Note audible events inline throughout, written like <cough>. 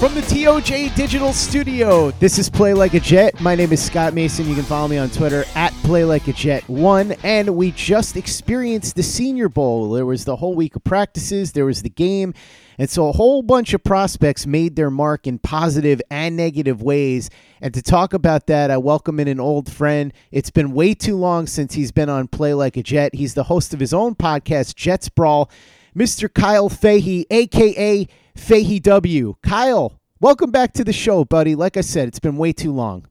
From the TOJ Digital Studio, this is Play Like a Jet. My name is Scott Mason. You can follow me on Twitter at Play Like a Jet One. And we just experienced the Senior Bowl. There was the whole week of practices. There was the game, and so a whole bunch of prospects made their mark in positive and negative ways. And to talk about that, I welcome in an old friend. It's been way too long since he's been on Play Like a Jet. He's the host of his own podcast, Jets Brawl. Mr. Kyle Fahey, aka Fahey W. Kyle, welcome back to the show, buddy. Like I said, it's been way too long.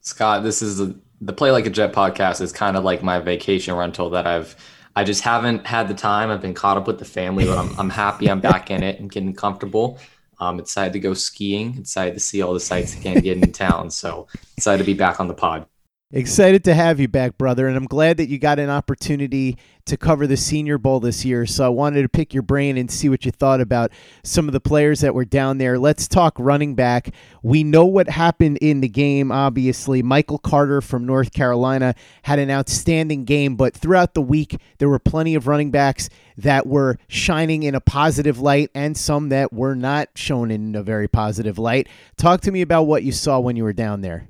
Scott, this is the, the Play Like a Jet podcast is kind of like my vacation rental that I've I just haven't had the time. I've been caught up with the family, but I'm I'm happy I'm back in it and getting comfortable. Um, excited to go skiing, excited to see all the sights can't get in town. So excited to be back on the pod. Excited to have you back, brother, and I'm glad that you got an opportunity to cover the Senior Bowl this year. So I wanted to pick your brain and see what you thought about some of the players that were down there. Let's talk running back. We know what happened in the game, obviously. Michael Carter from North Carolina had an outstanding game, but throughout the week, there were plenty of running backs that were shining in a positive light and some that were not shown in a very positive light. Talk to me about what you saw when you were down there.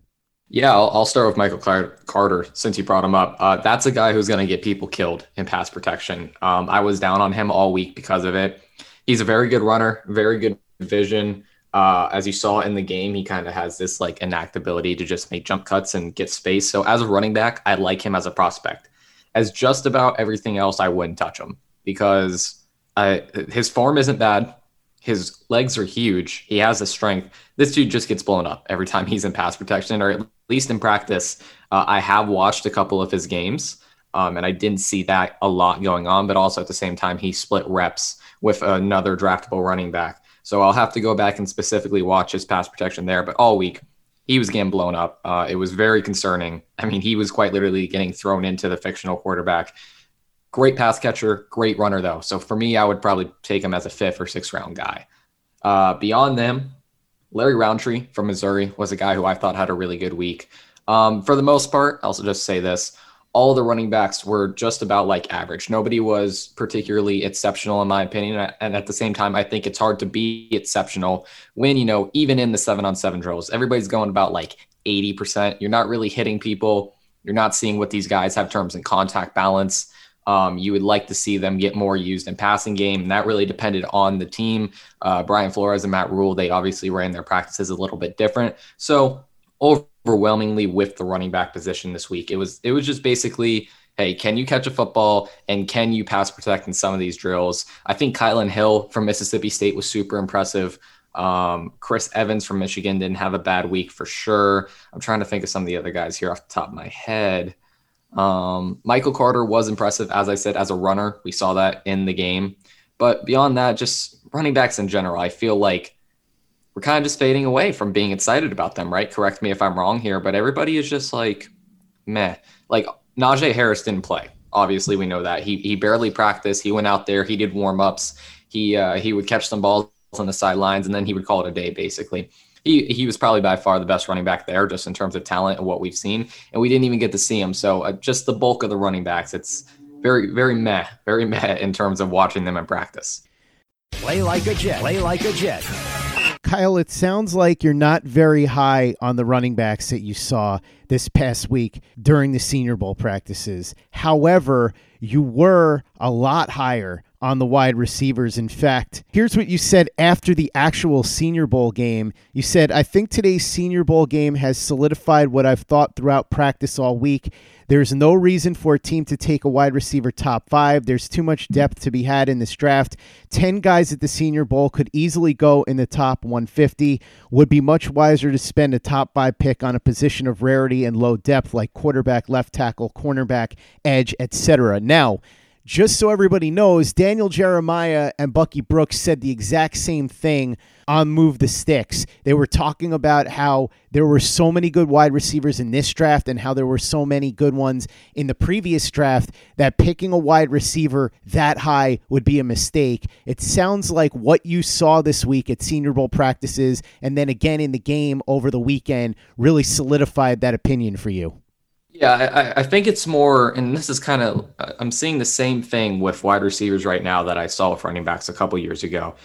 Yeah, I'll, I'll start with Michael Car- Carter since you brought him up. Uh, that's a guy who's going to get people killed in pass protection. Um, I was down on him all week because of it. He's a very good runner, very good vision. Uh, as you saw in the game, he kind of has this like innate ability to just make jump cuts and get space. So as a running back, I like him as a prospect. As just about everything else, I wouldn't touch him because I, his form isn't bad. His legs are huge. He has the strength. This dude just gets blown up every time he's in pass protection, or at least in practice. Uh, I have watched a couple of his games, um, and I didn't see that a lot going on. But also at the same time, he split reps with another draftable running back. So I'll have to go back and specifically watch his pass protection there. But all week, he was getting blown up. Uh, it was very concerning. I mean, he was quite literally getting thrown into the fictional quarterback. Great pass catcher, great runner though. So for me, I would probably take him as a fifth or sixth round guy. Uh, beyond them, Larry Rountree from Missouri was a guy who I thought had a really good week. Um, for the most part, I'll also just say this: all the running backs were just about like average. Nobody was particularly exceptional, in my opinion. And at the same time, I think it's hard to be exceptional when you know even in the seven on seven drills, everybody's going about like eighty percent. You're not really hitting people. You're not seeing what these guys have terms in contact balance. Um, you would like to see them get more used in passing game, and that really depended on the team. Uh, Brian Flores and Matt Rhule, they obviously ran their practices a little bit different. So overwhelmingly with the running back position this week, it was it was just basically, hey, can you catch a football and can you pass protect in some of these drills? I think Kylan Hill from Mississippi State was super impressive. Um, Chris Evans from Michigan didn't have a bad week for sure. I'm trying to think of some of the other guys here off the top of my head. Um, Michael Carter was impressive, as I said, as a runner. We saw that in the game. But beyond that, just running backs in general, I feel like we're kind of just fading away from being excited about them, right? Correct me if I'm wrong here, but everybody is just like, meh. Like Najee Harris didn't play. Obviously, we know that he he barely practiced. He went out there, he did warm ups. He uh, he would catch some balls on the sidelines, and then he would call it a day, basically he he was probably by far the best running back there, just in terms of talent and what we've seen. And we didn't even get to see him. So uh, just the bulk of the running backs, it's very very meh, very meh <laughs> in terms of watching them in practice. Play like a Jet. Play like a Jet. Kyle, it sounds like you're not very high on the running backs that you saw this past week during the Senior Bowl practices. However, you were a lot higher on the wide receivers. In fact, here's what you said after the actual Senior Bowl game. You said, I think today's Senior Bowl game has solidified what I've thought throughout practice all week. There's no reason for a team to take a wide receiver top five. There's too much depth to be had in this draft. 10 guys at the Senior Bowl could easily go in the top 150. Would be much wiser to spend a top five pick on a position of rarity and low depth like quarterback, left tackle, cornerback, edge, etc. Now, just so everybody knows, Daniel Jeremiah and Bucky Brooks said the exact same thing on Move the Sticks. They were talking about how there were so many good wide receivers in this draft and how there were so many good ones in the previous draft that picking a wide receiver that high would be a mistake. It sounds like what you saw this week at Senior Bowl practices and then again in the game over the weekend really solidified that opinion for you. Yeah, I, I, think it's more, and this is kind of, I'm seeing the same thing with wide receivers right now that I saw with running backs a couple years ago.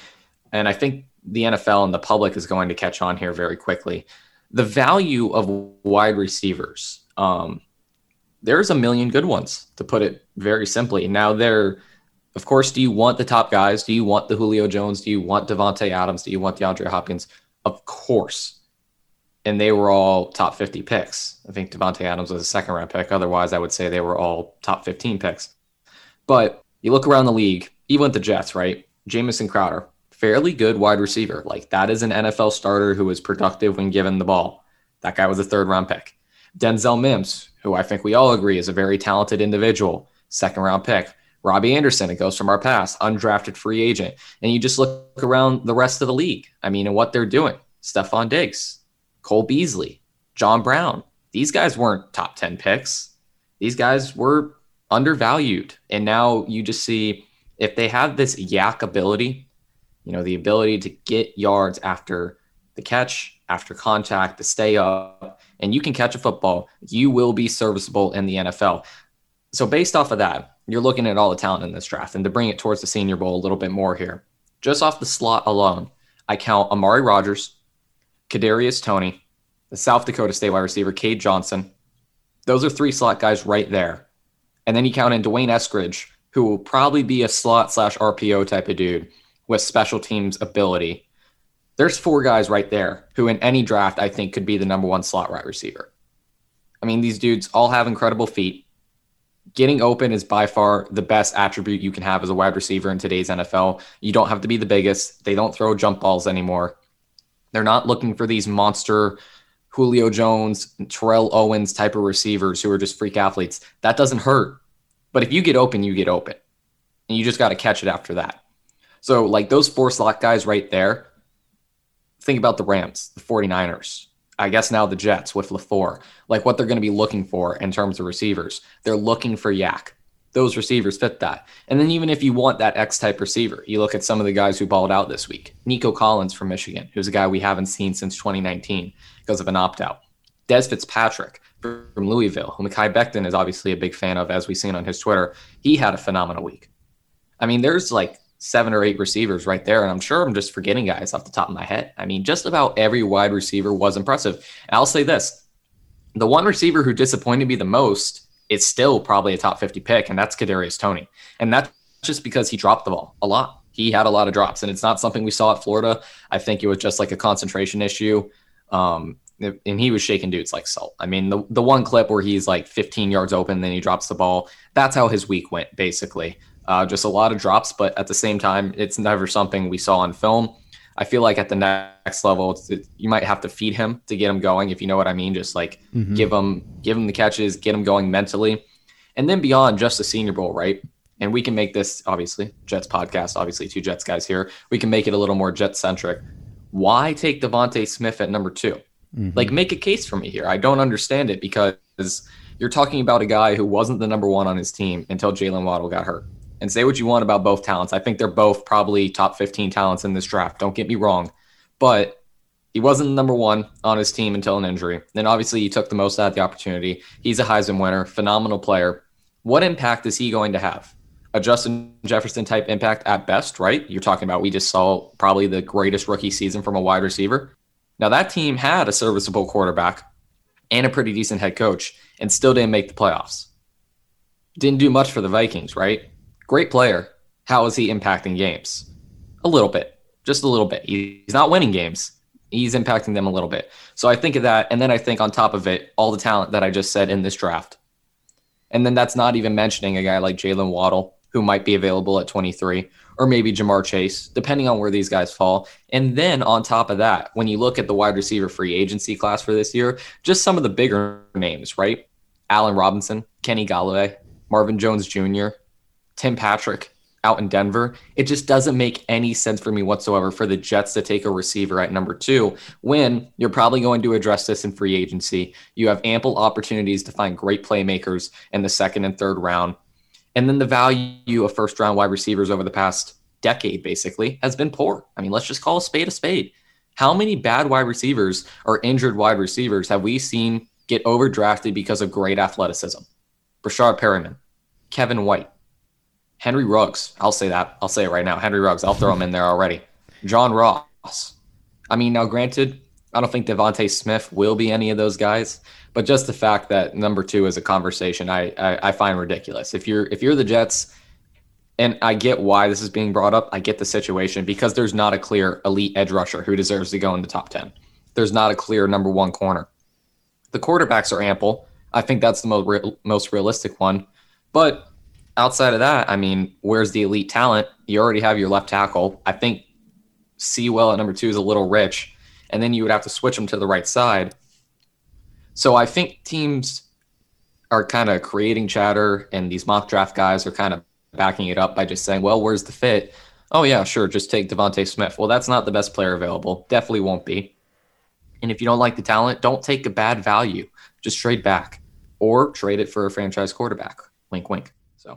And I think the NFL and the public is going to catch on here very quickly. The value of wide receivers, um, there's a million good ones, to put it very simply. Now, there, of course, do you want the top guys? Do you want the Julio Jones? Do you want Davante Adams? Do you want DeAndre Hopkins? Of course. And they were all top 50 picks. I think Davante Adams was a second round pick. Otherwise, I would say they were all top 15 picks. But you look around the league, even with the Jets, right? Jamison Crowder, fairly good wide receiver. Like that is an NFL starter who was productive when given the ball. That guy was a third round pick. Denzel Mims, who I think we all agree is a very talented individual, second round pick. Robbie Anderson, it goes from our past, undrafted free agent. And you just look around the rest of the league. I mean, and what they're doing. Stefon Diggs, Cole Beasley, John Brown. These guys weren't top 10 picks. These guys were undervalued. And now you just see if they have this YAC ability you know, the ability to get yards after the catch, after contact, to stay up, and you can catch a football, you will be serviceable in the NFL. So, based off of that, you're looking at all the talent in this draft. And to bring it towards the Senior Bowl a little bit more here, just off the slot alone, I count Amari Rodgers, Kadarius Toney, the South Dakota State wide receiver, Cade Johnson. Those are three slot guys right there. And then you count in D'Wayne Eskridge, who will probably be a slot slash RPO type of dude with special teams ability. There's four guys right there who, in any draft, I think could be the number one slot right receiver. I mean, these dudes all have incredible feet. Getting open is by far the best attribute you can have as a wide receiver in today's NFL. You don't have to be the biggest. They don't throw jump balls anymore. They're not looking for these monster Julio Jones, Terrell Owens type of receivers who are just freak athletes. That doesn't hurt. But if you get open, you get open. And you just got to catch it after that. So, like those four slot guys right there, think about the Rams, the 49ers. I guess now the Jets with LaFleur, like what they're going to be looking for in terms of receivers. They're looking for YAC. Those receivers fit that. And then even if you want that X type receiver, you look at some of the guys who balled out this week. Nico Collins from Michigan, who's a guy we haven't seen since 2019 because of an opt out. Dez Fitzpatrick from Louisville, who Mekhi Becton is obviously a big fan of, as we've seen on his Twitter. He had a phenomenal week. I mean, there's like seven or eight receivers right there. And I'm sure I'm just forgetting guys off the top of my head. I mean, just about every wide receiver was impressive. And I'll say this the one receiver who disappointed me the most is still probably a top 50 pick, and that's Kadarius Toney. And that's just because he dropped the ball a lot. He had a lot of drops, and it's not something we saw at Florida. I think it was just like a concentration issue. Um, and he was shaking dudes like salt. I mean, the, the one clip where he's like 15 yards open, then he drops the ball. That's how his week went, basically. Uh, just a lot of drops, but at the same time, it's never something we saw on film. I feel like at the next level, you might have to feed him to get him going, if you know what I mean. Just like mm-hmm. give him give him the catches, get him going mentally, and then beyond just the Senior Bowl, right? And we can make this obviously Jets podcast, obviously two Jets guys here. We can make it a little more Jet centric. Why take DeVonta Smith at number 2 mm-hmm. Like, make a case for me here. I don't understand it because you're talking about a guy who wasn't the number one on his team until Jaylen Waddle got hurt and say what you want about both talents. I think they're both probably top 15 talents in this draft. Don't get me wrong. But he wasn't number one on his team until an injury. Then obviously he took the most out of the opportunity. He's a Heisman winner, phenomenal player. What impact is he going to have? A Justin Jefferson type impact at best, right? You're talking about we just saw probably the greatest rookie season from a wide receiver. Now that team had a serviceable quarterback and a pretty decent head coach and still didn't make the playoffs. Didn't do much for the Vikings, right? Great player, How is he impacting games? A little bit, just a little bit. He's not winning games. He's impacting them a little bit. So I think of that. And then I think on top of it, all the talent that I just said in this draft. And then that's not even mentioning a guy like Jaylen Waddle, who might be available at 23, or maybe Ja'Marr Chase, depending on where these guys fall. And then on top of that, when you look at the wide receiver free agency class for this year, just some of the bigger names, right? Allen Robinson, Kenny Golladay, Marvin Jones Jr., Tim Patrick out in Denver. It just doesn't make any sense for me whatsoever for the Jets to take a receiver at number two when you're probably going to address this in free agency. You have ample opportunities to find great playmakers in the second and third round. And then the value of first round wide receivers over the past decade basically has been poor. I mean, let's just call a spade a spade. How many bad wide receivers or injured wide receivers have we seen get overdrafted because of great athleticism? Breshad Perriman, Kevin White, Henry Ruggs. I'll say that. I'll say it right now. Henry Ruggs. I'll throw him in there already. John Ross. I mean, now granted, I don't think DeVonta Smith will be any of those guys, but just the fact that number two is a conversation, I, I I find ridiculous. If you're if you're the Jets, and I get why this is being brought up. I get the situation because there's not a clear elite edge rusher who deserves to go in the top ten. There's not a clear number one corner. The quarterbacks are ample. I think that's the most re- most realistic one, but outside of that, I mean, where's the elite talent? You already have your left tackle. I think Sewell at number two is a little rich, and then you would have to switch him to the right side. So I think teams are kind of creating chatter, and these mock draft guys are kind of backing it up by just saying, well, where's the fit? Oh, yeah, sure, just take DeVonta Smith. Well, that's not the best player available. Definitely won't be. And if you don't like the talent, don't take a bad value. Just trade back or trade it for a franchise quarterback. Wink, wink. So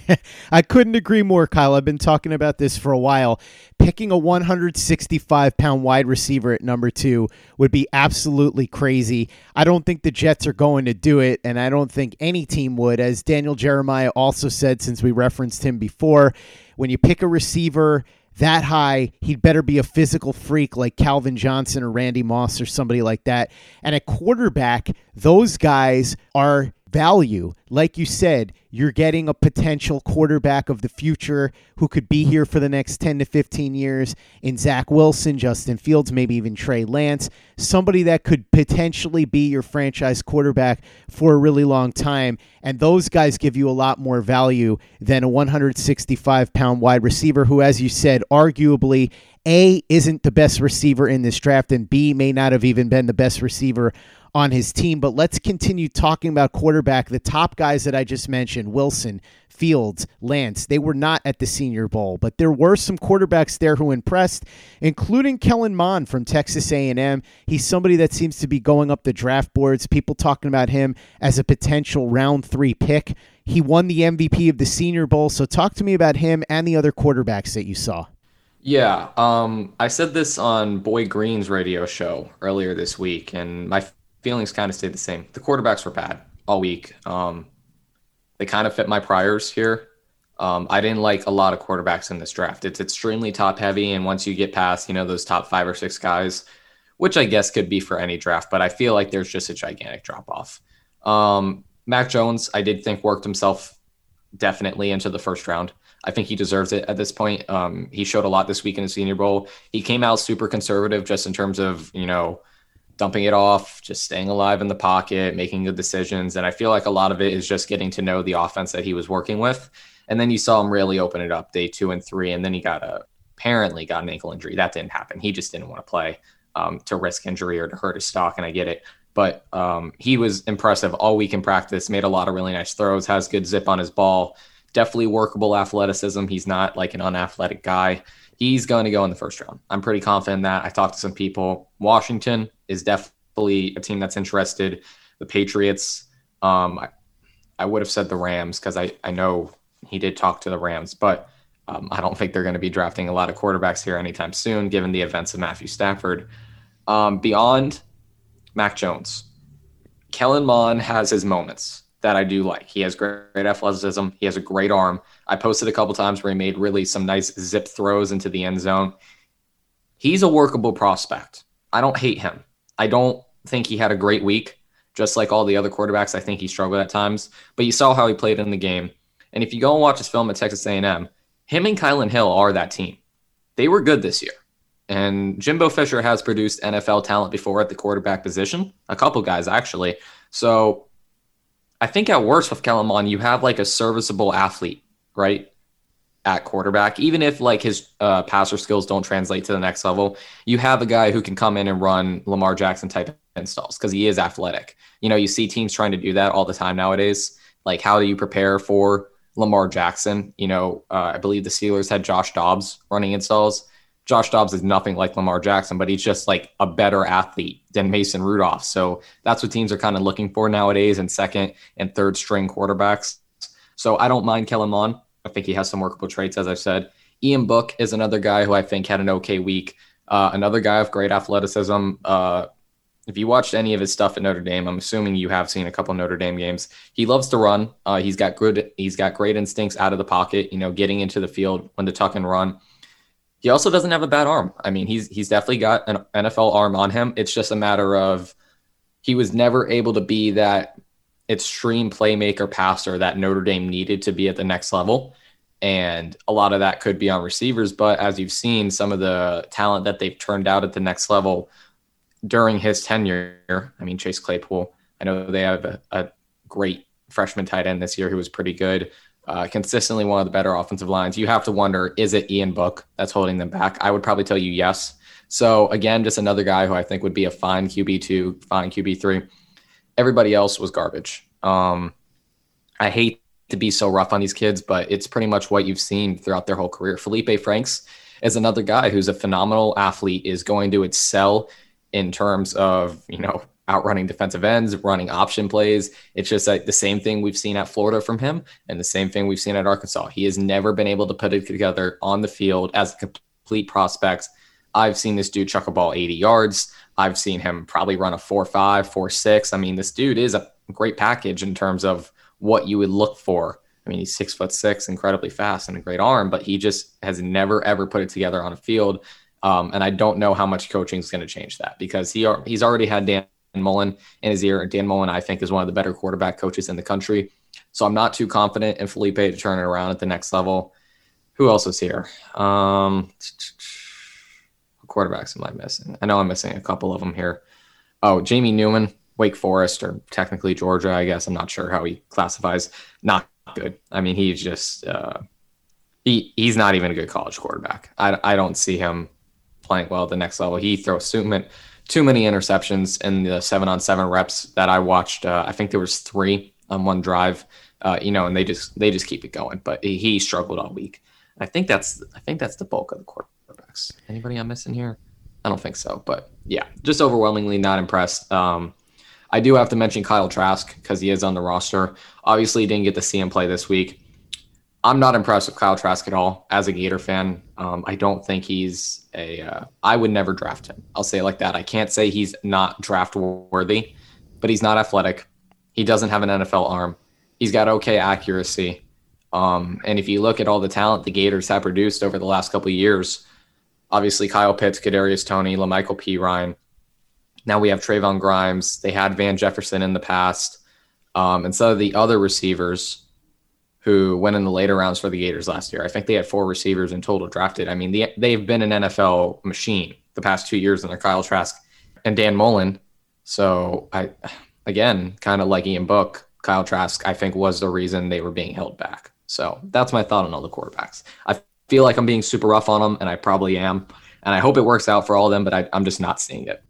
<laughs> I couldn't agree more, Kyle. I've been talking about this for a while. Picking a 165 pound wide receiver at number two would be absolutely crazy. I don't think the Jets are going to do it, and I don't think any team would. As Daniel Jeremiah also said, since we referenced him before, when you pick a receiver that high, he'd better be a physical freak like Calvin Johnson or Randy Moss or somebody like that. And at quarterback, those guys are value. Like you said, you're getting a potential quarterback of the future who could be here for the next 10 to 15 years in Zach Wilson, Justin Fields, maybe even Trey Lance, somebody that could potentially be your franchise quarterback for a really long time. And those guys give you a lot more value than a 165 pound wide receiver who, as you said, arguably a isn't the best receiver in this draft, and B may not have even been the best receiver on his team. But let's continue talking about quarterback. The top guys that I just mentioned, Wilson, Fields, Lance, they were not at the Senior Bowl, but there were some quarterbacks there who impressed, including Kellen Mond from Texas A&M. He's somebody that seems to be going up the draft boards. People talking about him as a potential round three pick. He won the MVP of the Senior Bowl. So talk to me about him and the other quarterbacks that you saw. Yeah, um, I said this on Boy Green's radio show earlier this week, and my feelings kind of stayed the same. The quarterbacks were bad all week. Um, they kind of fit my priors here. Um, I didn't like a lot of quarterbacks in this draft. It's extremely top heavy, and once you get past, you know, those top five or six guys, which I guess could be for any draft, but I feel like there's just a gigantic drop off. Um, Mac Jones, I did think worked himself definitely into the first round. I think he deserves it at this point. Um, he showed a lot this week in the Senior Bowl. He came out super conservative just in terms of you know dumping it off, just staying alive in the pocket, making good decisions. And I feel like a lot of it is just getting to know the offense that he was working with. And then you saw him really open it up day two and three. And then he got a apparently got an ankle injury. That didn't happen. He just didn't want to play um, to risk injury or to hurt his stock. And I get it. But um, he was impressive all week in practice, made a lot of really nice throws, has good zip on his ball, definitely workable athleticism. He's not like an unathletic guy he's going to go in the first round. I'm pretty confident that. I talked to some people. Washington is definitely a team that's interested. The Patriots, um, I, I would have said the Rams because I, I know he did talk to the Rams, but um, I don't think they're going to be drafting a lot of quarterbacks here anytime soon, given the events of Matthew Stafford. Um, beyond Mac Jones, Kellen Mond has his moments that I do like. He has great, athleticism. He has a great arm. I posted a couple times where he made really some nice zip throws into the end zone. He's a workable prospect. I don't hate him. I don't think he had a great week, just like all the other quarterbacks. I think he struggled at times, but you saw how he played in the game. And if you go and watch his film at Texas A&M, him and Kylan Hill are that team. They were good this year. And Jimbo Fisher has produced NFL talent before at the quarterback position, a couple guys actually. So I think at worst with Kellen you have like a serviceable athlete, right? At quarterback, even if like his uh, passer skills don't translate to the next level, you have a guy who can come in and run Lamar Jackson type installs because he is athletic. You know, you see teams trying to do that all the time nowadays. Like, how do you prepare for Lamar Jackson? You know, uh, I believe the Steelers had Josh Dobbs running installs. Josh Dobbs is nothing like Lamar Jackson, but he's just like a better athlete than Mason Rudolph. So that's what teams are kind of looking for nowadays in second and third string quarterbacks. So I don't mind Kellen Mond. I think he has some workable traits, as I've said. Ian Book is another guy who I think had an okay week. Uh, another guy of great athleticism. Uh, if you watched any of his stuff at Notre Dame, I'm assuming you have seen a couple Notre Dame games. He loves to run. Uh, he's got good. He's got great instincts out of the pocket. You know, getting into the field when to tuck and run. He also doesn't have a bad arm. I mean, he's he's definitely got an NFL arm on him. It's just a matter of he was never able to be that extreme playmaker passer that Notre Dame needed to be at the next level. And a lot of that could be on receivers. But as you've seen, some of the talent that they've turned out at the next level during his tenure, I mean, Chase Claypool, I know they have a, a great freshman tight end this year who was pretty good uh, consistently one of the better offensive lines. You have to wonder, is it Ian Book that's holding them back? I would probably tell you yes. So again, just another guy who I think would be a fine QB two, fine QB three. Everybody else was garbage. Um, I hate to be so rough on these kids, but it's pretty much what you've seen throughout their whole career. Felipe Franks is another guy who's a phenomenal athlete, is going to excel in terms of you know outrunning defensive ends, running option plays. It's just like the same thing we've seen at Florida from him and the same thing we've seen at Arkansas. He has never been able to put it together on the field as a complete prospect. I've seen this dude chuck a ball 80 yards. I've seen him probably run a 4 5, 4 6. I mean, this dude is a great package in terms of what you would look for. I mean, he's six foot six, incredibly fast, and a great arm, but he just has never ever put it together on a field. Um, and I don't know how much coaching is going to change that because he he's already had Dan Mullen in his ear. Dan Mullen, I think, is one of the better quarterback coaches in the country. So I'm not too confident in Felipe to turn it around at the next level. Who else is here? Um, quarterbacks am I missing? I know I'm missing a couple of them here. Oh, Jamie Newman, Wake Forest, or technically Georgia, I guess. I'm not sure how he classifies. Not good. I mean, he's just uh, he he's not even a good college quarterback. I, I don't see him playing well at the next level. He throws many too many interceptions in the seven on seven reps that I watched. Uh, I think there was three on one drive. Uh, you know, and they just they just keep it going. But he, struggled all week. I think that's I think that's the bulk of the quarterbacks. Anybody I'm missing here? I don't think so. But yeah, just overwhelmingly not impressed. Um, I do have to mention Kyle Trask because he is on the roster. Obviously, didn't get to see him play this week. I'm not impressed with Kyle Trask at all as a Gator fan. Um, I don't think he's a. Uh, I would never draft him. I'll say it like that. I can't say he's not draft worthy, but he's not athletic. He doesn't have an NFL arm. He's got okay accuracy. Um, and if you look at all the talent the Gators have produced over the last couple of years, obviously Kyle Pitts, Kadarius Toney, LaMichael P. Ryan. Now we have Trevon Grimes. They had Van Jefferson in the past. Um, and some of the other receivers who went in the later rounds for the Gators last year. I think they had four receivers in total drafted. I mean, the, they've been an NFL machine the past two years under Kyle Trask and Dan Mullen. So I, again, kind of like Ian Book, Kyle Trask, I think was the reason they were being held back. So that's my thought on all the quarterbacks. I feel like I'm being super rough on them, and I probably am. And I hope it works out for all of them, but I, I'm just not seeing it.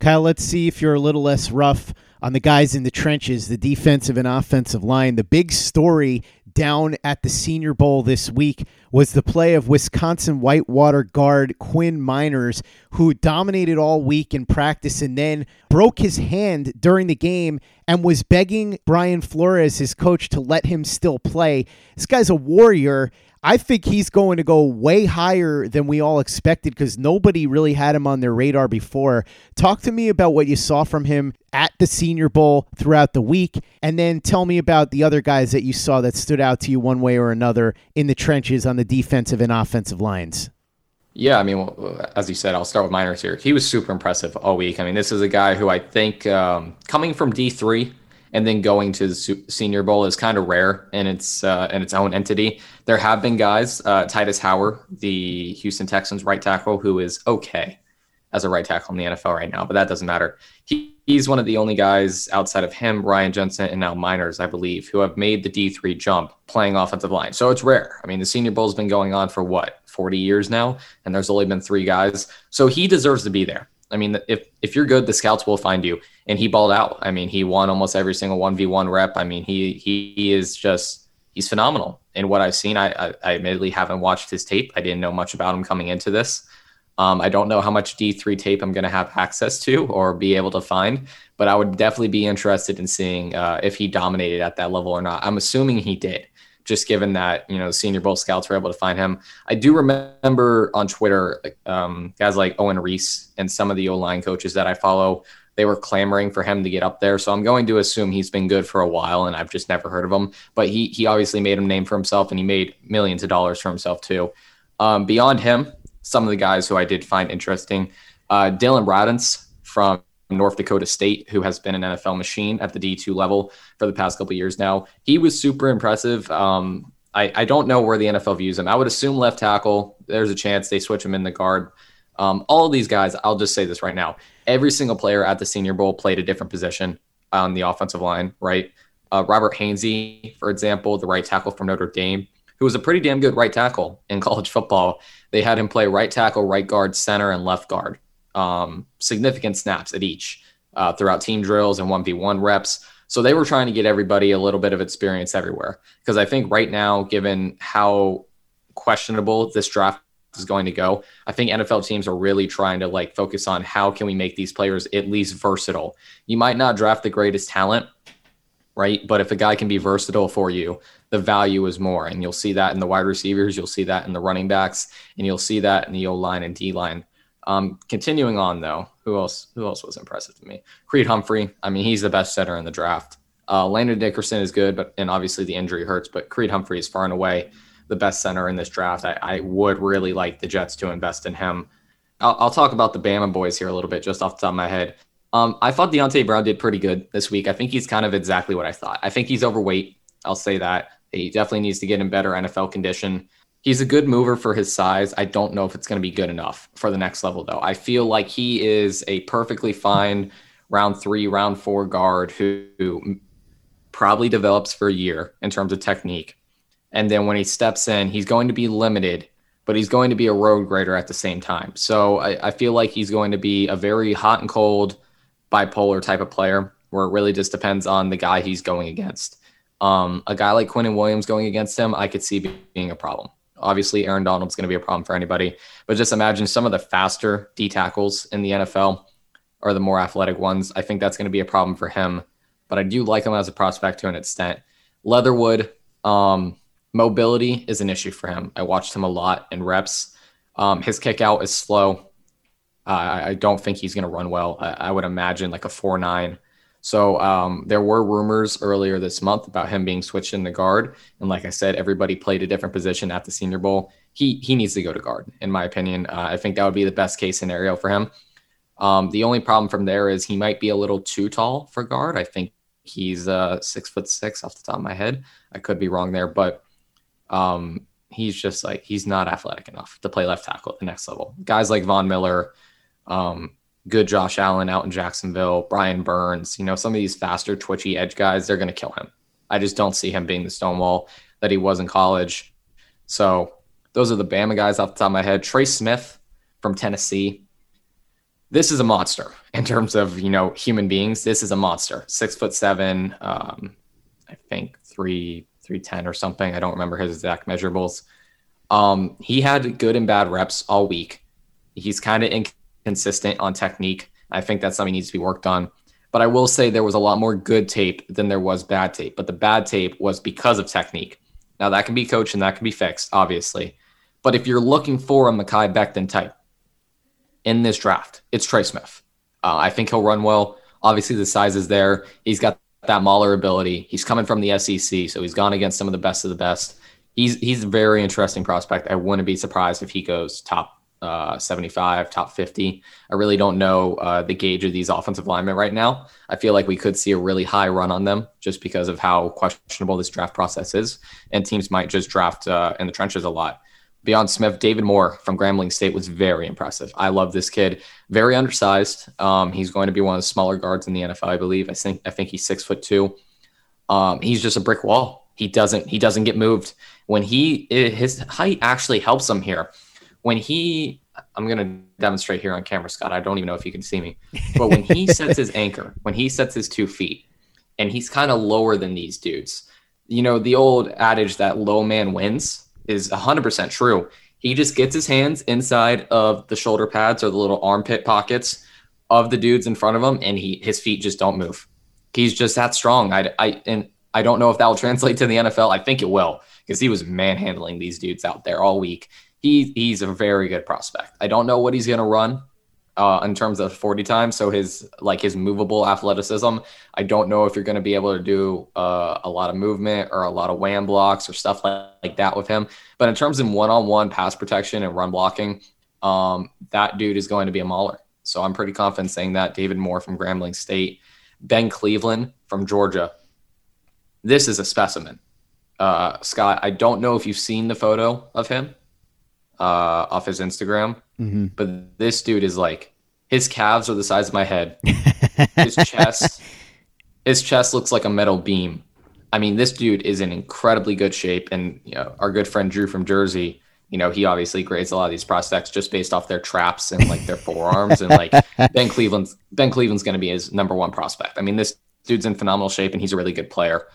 Kyle, let's see if you're a little less rough on the guys in the trenches, the defensive and offensive line. The big story down at the Senior Bowl this week was the play of Wisconsin Whitewater guard Quinn Meinerz, who dominated all week in practice and then broke his hand during the game and was begging Brian Flores, his coach, to let him still play. This guy's a warrior. I think he's going to go way higher than we all expected because nobody really had him on their radar before. Talk to me about what you saw from him at the Senior Bowl throughout the week, and then tell me about the other guys that you saw that stood out to you one way or another in the trenches on the defensive and offensive lines. Yeah, I mean, as you said, I'll start with Meinerz here. He was super impressive all week. I mean, this is a guy who I think, um, coming from D3, and then going to the Senior Bowl is kind of rare in its uh, in its own entity. There have been guys, uh, Tytus Howard, the Houston Texans right tackle, who is okay as a right tackle in the NFL right now, but that doesn't matter. He, he's one of the only guys outside of him, Ryan Jensen, and now Meinerz, I believe, who have made the D3 jump playing offensive line. So it's rare. I mean, the Senior Bowl's been going on for what, 40 years now, and there's only been three guys. So he deserves to be there. I mean, if if you're good, the scouts will find you. And he balled out. I mean, he won almost every single one v one rep. I mean, he he, is just he's phenomenal in what I've seen. I, I, I admittedly haven't watched his tape. I didn't know much about him coming into this. Um, I don't know how much D3 tape I'm going to have access to or be able to find, but I would definitely be interested in seeing uh, if he dominated at that level or not. I'm assuming he did, just given that you know Senior Bowl scouts were able to find him. I do remember on Twitter um, guys like Owen Reese and some of the O line coaches that I follow. They were clamoring for him to get up there, so I'm going to assume he's been good for a while, and I've just never heard of him. But he he obviously made a name for himself, and he made millions of dollars for himself too. Um, beyond him, some of the guys who I did find interesting. Uh, Dillon Radunz from North Dakota State, who has been an NFL machine at the D2 level for the past couple years now. He was super impressive. Um, I, I, don't know where the NFL views him. I would assume left tackle. There's a chance they switch him in the guard. Um, all of these guys, I'll just say this right now. Every single player at the Senior Bowl played a different position on the offensive line, right? Uh, Robert Hainsey, for example, the right tackle from Notre Dame, who was a pretty damn good right tackle in <laughs> college football. They had him play right tackle, right guard, center, and left guard. Um, significant snaps at each uh, throughout team drills and 1v1 reps. So they were trying to get everybody a little bit of experience everywhere. Because I think right now, given how questionable this draft is going to go, I think NFL teams are really trying to like focus on how can we make these players at least versatile. You might not draft the greatest talent, right? But if a guy can be versatile for you, the value is more. And you'll see that in the wide receivers, you'll see that in the running backs, and you'll see that in the O line and D line. Um, continuing on though, who else? Who else was impressive to me? Creed Humphrey. I mean, he's the best center in the draft. Uh, Landon Dickerson is good, but and obviously the injury hurts. But Creed Humphrey is far and away the best center in this draft. I, I would really like the Jets to invest in him. I'll, I'll, talk about the Bama boys here a little bit, just off the top of my head. Um, I thought Deonte Brown did pretty good this week. I think he's kind of exactly what I thought. I think he's overweight. I'll say that. He definitely needs to get in better NFL condition. He's a good mover for his size. I don't know if it's going to be good enough for the next level, though. I feel like he is a perfectly fine round three, round four guard who, who probably develops for a year in terms of technique. And then when he steps in, he's going to be limited, but he's going to be a road grader at the same time. So I, I feel like he's going to be a very hot and cold, bipolar type of player where it really just depends on the guy he's going against. Um, a guy like Quinnen Williams going against him, I could see being a problem. Obviously, Aaron Donald's going to be a problem for anybody, but just imagine some of the faster D tackles in the NFL are the more athletic ones. I think that's going to be a problem for him, but I do like him as a prospect to an extent. Leatherwood, um, mobility is an issue for him. I watched him a lot in reps. Um, his kick out is slow. Uh, I don't think he's going to run well. I, I, would imagine like a 4 9 so um, there were rumors earlier this month about him being switched in the guard, and like I said, everybody played a different position at the Senior Bowl. He he needs to go to guard, in my opinion. Uh, I think that would be the best case scenario for him. Um, the only problem from there is he might be a little too tall for guard. I think he's uh, six foot six off the top of my head. I could be wrong there, but um, he's just like he's not athletic enough to play left tackle at the next level. Guys like Von Miller, um, good Josh Allen out in Jacksonville, Brian Burns, you know, some of these faster, twitchy edge guys, they're going to kill him. I just don't see him being the Stonewall that he was in college. So those are the Bama guys off the top of my head. Trey Smith from Tennessee. This is a monster <laughs> in terms of, you know, human beings. This is a monster. Six foot seven, um, I think three, 310 or something. I don't remember his exact measurables. Um, he had good and bad reps all week. He's kind of in consistent on technique. I think that's something needs to be worked on. But I will say there was a lot more good tape than there was bad tape. But the bad tape was because of technique. Now that can be coached and that can be fixed, obviously. But if you're looking for a Mekhi Becton type in this draft, it's Trey Smith. Uh, I think he'll run well. Obviously, the size is there. He's got that mauler ability. He's coming from the SEC, so he's gone against some of the best of the best. He's he's a very interesting prospect. I wouldn't be surprised if he goes top uh, 75, top 50. I really don't know uh, the gauge of these offensive linemen right now. I feel like we could see a really high run on them just because of how questionable this draft process is. And teams might just draft uh, in the trenches a lot. Beyond Smith, David Moore from Grambling State was very impressive. I love this kid. Very undersized. Um, he's going to be one of the smaller guards in the NFL, I believe. I think I think he's six foot two. Um, he's just a brick wall. He doesn't he doesn't get moved. When he his height actually helps him here when he I'm going to demonstrate here on camera, Scott. I don't even know if you can see me. But when he sets his <laughs> anchor, when he sets his two feet, and he's kind of lower than these dudes, you know, the old adage that low man wins is 100% true. He just gets his hands inside of the shoulder pads or the little armpit pockets of the dudes in front of him, and he his feet just don't move. He's just that strong. I, I and I don't know if that will translate to the NFL. I think it will because he was manhandling these dudes out there all week he he's a very good prospect. I don't know what he's to run uh, in terms of 40 times. So his like his movable athleticism, I don't know if you're to be able to do uh, a lot of movement or a lot of wham blocks or stuff like, like that with him. But in terms of one-on-one pass protection and run blocking, um, that dude is going to be a mauler. So I'm pretty confident saying that. David Moore from Grambling State, Ben Cleveland from Georgia. This is a specimen. Uh, Scott, I don't know if you've seen the photo of him uh, off his Instagram. Mm-hmm. But this dude is like, his calves are the size of my head. <laughs> his chest, his chest looks like a metal beam. I mean, this dude is in incredibly good shape. And you know, our good friend Drew from Jersey, you know, he obviously grades a lot of these prospects just based off their traps and like their forearms. And like <laughs> Ben Cleveland's Ben Cleveland's going to be his number one prospect. I mean, this dude's in phenomenal shape and he's a really good player.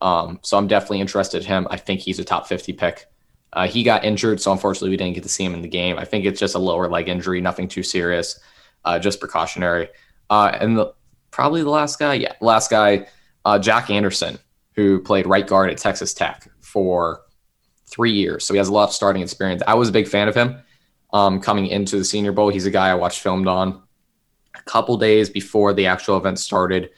Um, so I'm definitely interested in him. I think he's a top 50 pick. Uh, he got injured, so unfortunately we didn't get to see him in the game. I think it's just a lower leg injury, nothing too serious, uh, just precautionary. Uh, and the, probably the last guy, yeah, last guy, uh, Jack Anderson, who played right guard at Texas Tech for three years, so he has a lot of starting experience. I was a big fan of him um, coming into the Senior Bowl. He's a guy I watched filmed on a couple days before the actual event started.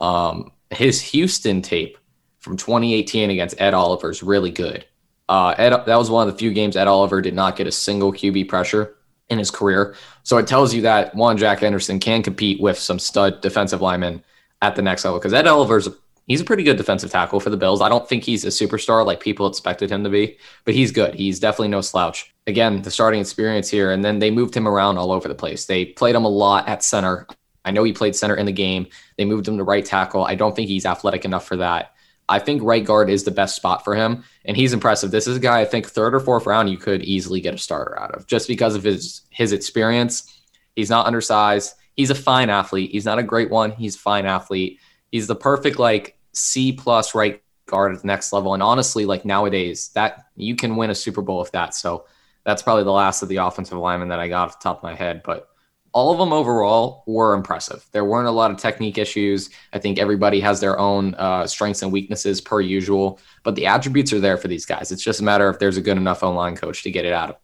Um, his Houston tape from 2018 against Ed Oliver is really good. Uh, Ed, that was one of the few games Ed Oliver did not get a single QB pressure in his career. So it tells you that one Jack Anderson can compete with some stud defensive linemen at the next level because Ed Oliver's he's a pretty good defensive tackle for the Bills. I don't think he's a superstar like people expected him to be, but he's good. He's definitely no slouch. Again, the starting experience here, and then they moved him around all over the place. They played him a lot at center. I know he played center in the game. They moved him to right tackle. I don't think he's athletic enough for that. I think right guard is the best spot for him, and he's impressive. This is a guy I think third or fourth round you could easily get a starter out of just because of his his experience. He's not undersized. He's a fine athlete. He's not a great one. He's a fine athlete. He's the perfect like C plus right guard at the next level. And honestly, like nowadays, that you can win a Super Bowl with that. So that's probably the last of the offensive linemen that I got off the top of my head. But all of them overall were impressive. There weren't a lot of technique issues. I think everybody has their own uh, strengths and weaknesses per usual, but the attributes are there for these guys. It's just a matter if there's a good enough O line coach to get it out of.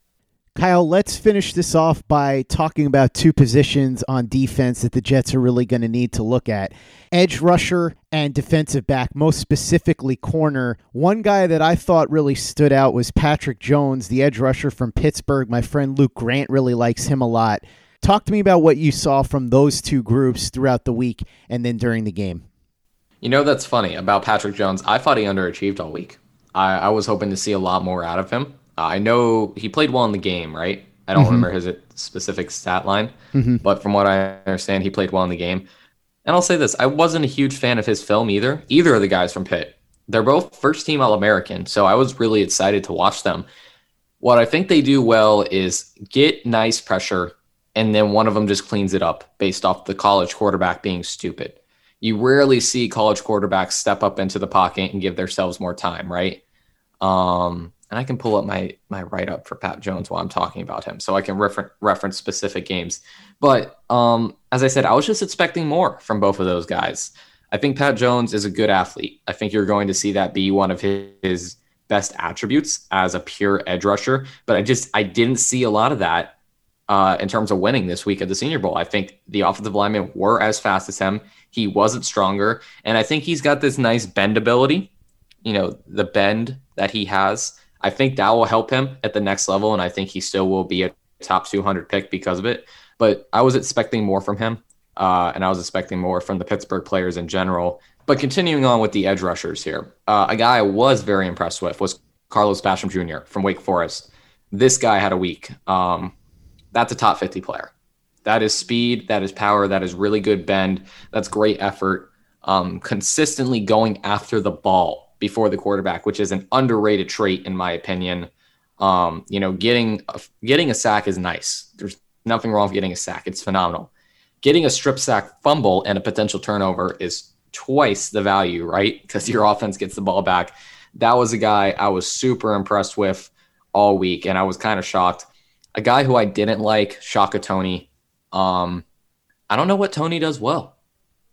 Kyle, let's finish this off by talking about two positions on defense that the Jets are really going to need to look at edge rusher and defensive back, most specifically corner. One guy that I thought really stood out was Patrick Jones, the edge rusher from Pittsburgh. My friend Luke Grant really likes him a lot. Talk to me about what you saw from those two groups throughout the week and then during the game. You know, that's funny about Patrick Jones. I thought he underachieved all week. I, I was hoping to see a lot more out of him. Uh, I know he played well in the game, right? I don't mm-hmm. remember his specific stat line, mm-hmm. but from what I understand, he played well in the game. And I'll say this I wasn't a huge fan of his film either. Either of the guys from Pitt. They're both first team All American, so I was really excited to watch them. What I think they do well is get nice pressure and then one of them just cleans it up based off the college quarterback being stupid. You rarely see college quarterbacks step up into the pocket and give themselves more time, right? Um, and I can pull up my my write up for Pat Jones while I'm talking about him, so I can refer- reference specific games. But um, as I said, I was just expecting more from both of those guys. I think Pat Jones is a good athlete. I think you're going to see that be one of his, his best attributes as a pure edge rusher. But I just I didn't see a lot of that uh, in terms of winning this week at the Senior Bowl. I think the offensive linemen were as fast as him. He wasn't stronger, and I think he's got this nice bendability. You know, the bend that he has. I think that will help him at the next level, and I think he still will be a top 200 pick because of it. But I was expecting more from him, uh, and I was expecting more from the Pittsburgh players in general. But continuing on with the edge rushers here, uh, a guy I was very impressed with was Carlos Basham Jr. from Wake Forest. This guy had a week. Um, that's a top 50 player. That is speed, that is power, that is really good bend, that's great effort. Um, consistently going after the ball before the quarterback, which is an underrated trait in my opinion. Um, you know, getting a, getting a sack is nice. There's nothing wrong with getting a sack. It's phenomenal. Getting a strip sack fumble and a potential turnover is twice the value, right? Because your offense gets the ball back. That was a guy I was super impressed with all week, and I was kind of shocked. A guy who I didn't like, Shaka Toney. Um, I don't know what Toney does well.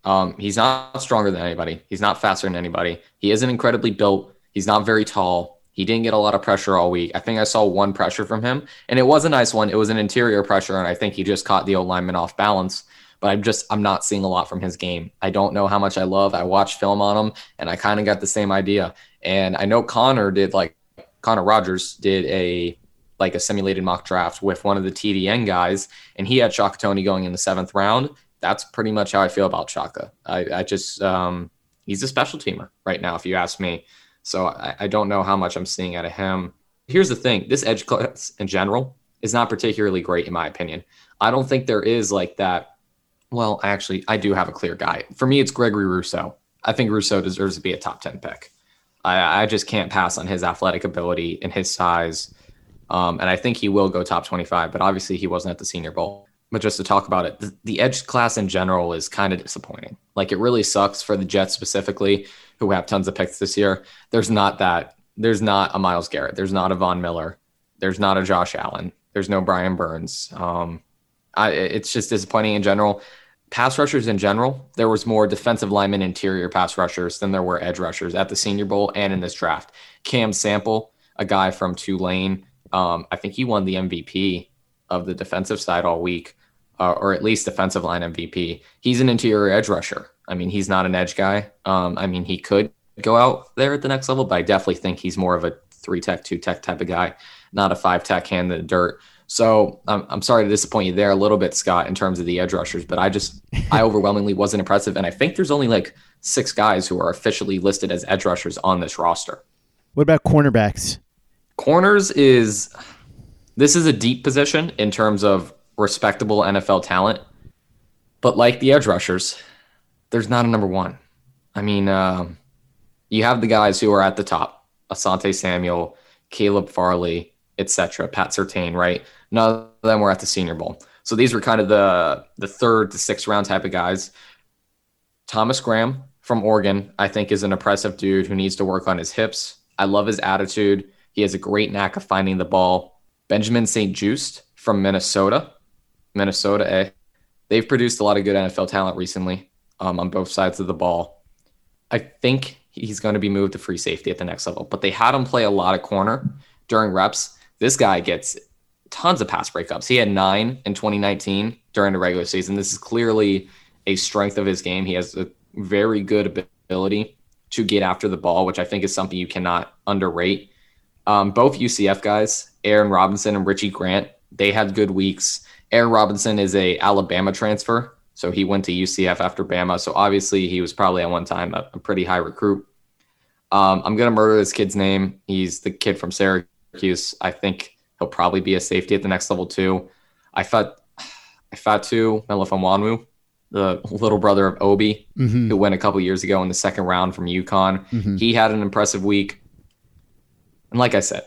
Um, he's not stronger than anybody. He's not faster than anybody. He isn't incredibly built. He's not very tall. He didn't get a lot of pressure all week. I think I saw one pressure from him, and it was a nice one. It was an interior pressure, and I think he just caught the old lineman off balance. But I'm just I'm not seeing a lot from his game. I don't know how much I love. I watched film on him, and I kind of got the same idea. And I know Connor did like Connor Rogers did a like a simulated mock draft with one of the TDN guys, and he had Shaka Toney going in the seventh round. That's pretty much how I feel about Shaka. I, I just um, he's a special teamer right now, if you ask me. So I, I don't know how much I'm seeing out of him. Here's the thing: this edge class in general is not particularly great, in my opinion. I don't think there is like that. Well, actually, I do have a clear guy. For me, it's Gregory Rousseau. I think Rousseau deserves to be a top 10 pick. I, I just can't pass on his athletic ability and his size. Um, and I think he will go top 25, but obviously he wasn't at the Senior Bowl. But just to talk about it, the, edge class in general is kind of disappointing. Like it really sucks for the Jets specifically, who have tons of picks this year. There's not that. There's not a Myles Garrett. There's not a Von Miller. There's not a Josh Allen. There's no Brian Burns. Um, I, it's just disappointing in general pass rushers in general, there was more defensive lineman interior pass rushers than there were edge rushers at the Senior Bowl and in this draft. Cam Sample, a guy from Tulane, um, I think he won the MVP of the defensive side all week, uh, or at least defensive line MVP. He's an interior edge rusher. I mean, he's not an edge guy. Um, I mean, he could go out there at the next level, but I definitely think he's more of a three tech, two tech type of guy, not a five tech hand in the dirt. So I'm, I'm sorry to disappoint you there a little bit, Scott, in terms of the edge rushers, but I just, I <laughs> overwhelmingly wasn't impressive. And I think there's only like six guys who are officially listed as edge rushers on this roster. What about cornerbacks? Corners is, this is a deep position in terms of respectable NFL talent. But like the edge rushers, there's not a number one. I mean, um, you have the guys who are at the top Asante Samuel, Caleb Farley, etc. Pat Surtain, right? None of them were at the Senior Bowl. So these were kind of the the third to sixth round type of guys. Thomas Graham from Oregon, I think, is an impressive dude who needs to work on his hips. I love his attitude. He has a great knack of finding the ball. Benjamin St-Juste from Minnesota, Minnesota A. Eh? They've produced a lot of good NFL talent recently um, on both sides of the ball. I think he's going to be moved to free safety at the next level, but they had him play a lot of corner during reps. This guy gets tons of pass breakups. He had nine in 2019 during the regular season. This is clearly a strength of his game. He has a very good ability to get after the ball, which I think is something you cannot underrate. Um, both UCF guys, Aaron Robinson and Richie Grant, they had good weeks. Aaron Robinson is a Alabama transfer, so he went to UCF after Bama. So obviously he was probably at one time a, a pretty high recruit. Um, I'm gonna murder this kid's name. He's the kid from Syracuse. I think he'll probably be a safety at the next level too. I thought I thought too Melifonwu, the little brother of Obi, mm-hmm. who went a couple years ago in the second round from UConn. Mm-hmm. He had an impressive week. And like I said,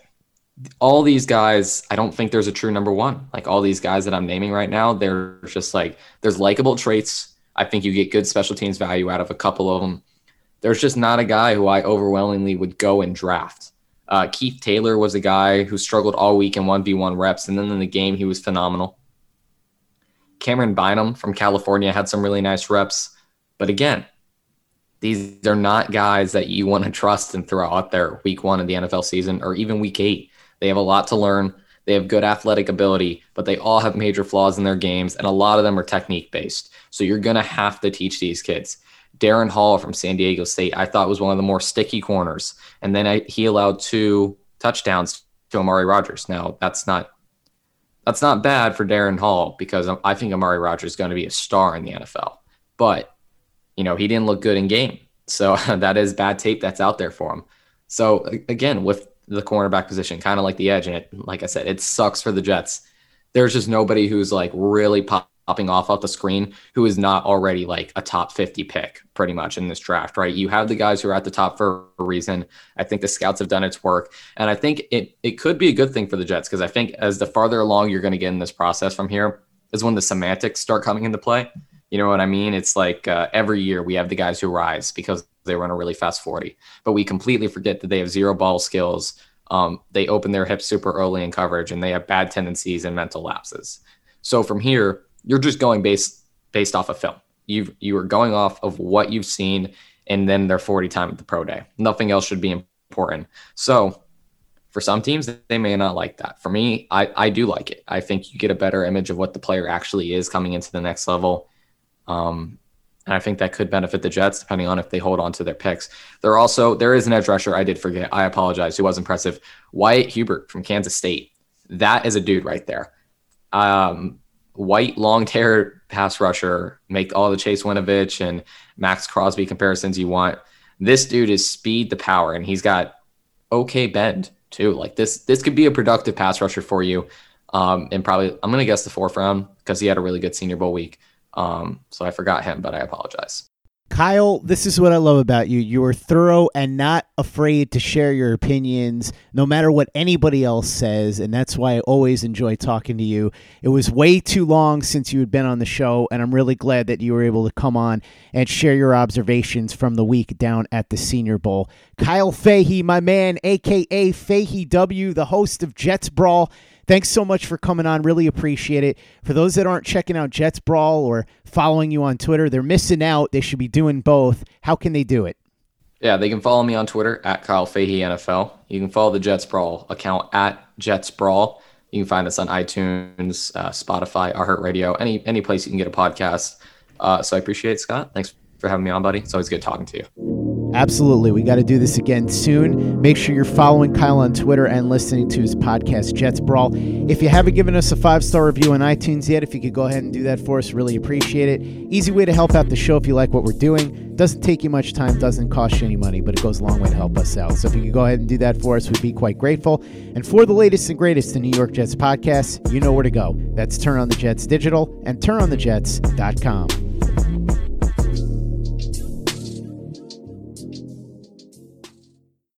all these guys, I don't think there's a true number one. Like all these guys that I'm naming right now, they're just like there's likable traits. I think you get good special teams value out of a couple of them. There's just not a guy who I overwhelmingly would go and draft. Uh, Keith Taylor was a guy who struggled all week in 1v1 reps, and then in the game, he was phenomenal. Camryn Bynum from California had some really nice reps. But again, these are not guys that you want to trust and throw out there week one of the NFL season or even week eight. They have a lot to learn. They have good athletic ability, but they all have major flaws in their games, and a lot of them are technique based. So you're going to have to teach these kids. Darren Hall from San Diego State, I thought was one of the more sticky corners. And then I, he allowed two touchdowns to Amari Rogers. Now, that's not That's not bad for Darren Hall because I think Amari Rogers is going to be a star in the NFL. But, you know, he didn't look good in game. So <laughs> that is bad tape that's out there for him. So again, with the cornerback position, kind of like the edge, and it, like I said, it sucks for the Jets. There's just nobody who's like really pop popping off off the screen who is not already like a top 50 pick pretty much in this draft, right? You have the guys who are at the top for a reason. I think the scouts have done its work. And I think it it could be a good thing for the Jets because I think as the farther along you're going to get in this process from here is when the semantics start coming into play. You know what I mean? It's like uh, every year we have the guys who rise because they run a really fast 40, but we completely forget that they have zero ball skills. Um, they open their hips super early in coverage and they have bad tendencies and mental lapses. So from here, you're just going based based off of film. You you are going off of what you've seen, and then their 40 time at the pro day. Nothing else should be important. So for some teams, they may not like that. For me, I, I do like it. I think you get a better image of what the player actually is coming into the next level. Um, and I think that could benefit the Jets depending on if they hold on to their picks. There also there is an edge rusher I did forget. I apologize. Who was impressive? Wyatt Hubert from Kansas State. That is a dude right there. Um, white long hair pass rusher, make all the Chase Winovich and Maxx Crosby comparisons you want. This dude is speed the power, and he's got okay bend too. Like this, this could be a productive pass rusher for you. Um, and probably I'm gonna guess the fourth round because he had a really good Senior Bowl week. Um, so I forgot him, but I apologize. Kyle, this is what I love about you. You are thorough and not afraid to share your opinions, no matter what anybody else says. And that's why I always enjoy talking to you. It was way too long since you had been on the show, and I'm really glad that you were able to come on and share your observations from the week down at the Senior Bowl. Kyle Fahey, my man, aka Fahey W, the host of Jets Brawl. Thanks so much for coming on. Really appreciate it. For those that aren't checking out Jets Brawl or following you on Twitter, they're missing out. They should be doing both. How can they do it? Yeah, they can follow me on Twitter at Kyle Fahey NFL. You can follow the Jets Brawl account at Jets Brawl. You can find us on iTunes, uh, Spotify, iHeartRadio, any any place you can get a podcast. Uh, so I appreciate it, Scott. Thanks for having me on, buddy. It's always good talking to you. Absolutely. We got to do this again soon. Make sure you're following Kyle on Twitter and listening to his podcast, Jets Brawl. If you haven't given us a five star review on iTunes yet, if you could go ahead and do that for us, really appreciate it. Easy way to help out the show if you like what we're doing. Doesn't take you much time, doesn't cost you any money, but it goes a long way to help us out. So if you could go ahead and do that for us, we'd be quite grateful. And for the latest and greatest in New York Jets podcasts, you know where to go. That's Turn on the Jets Digital and turnonthejets.com.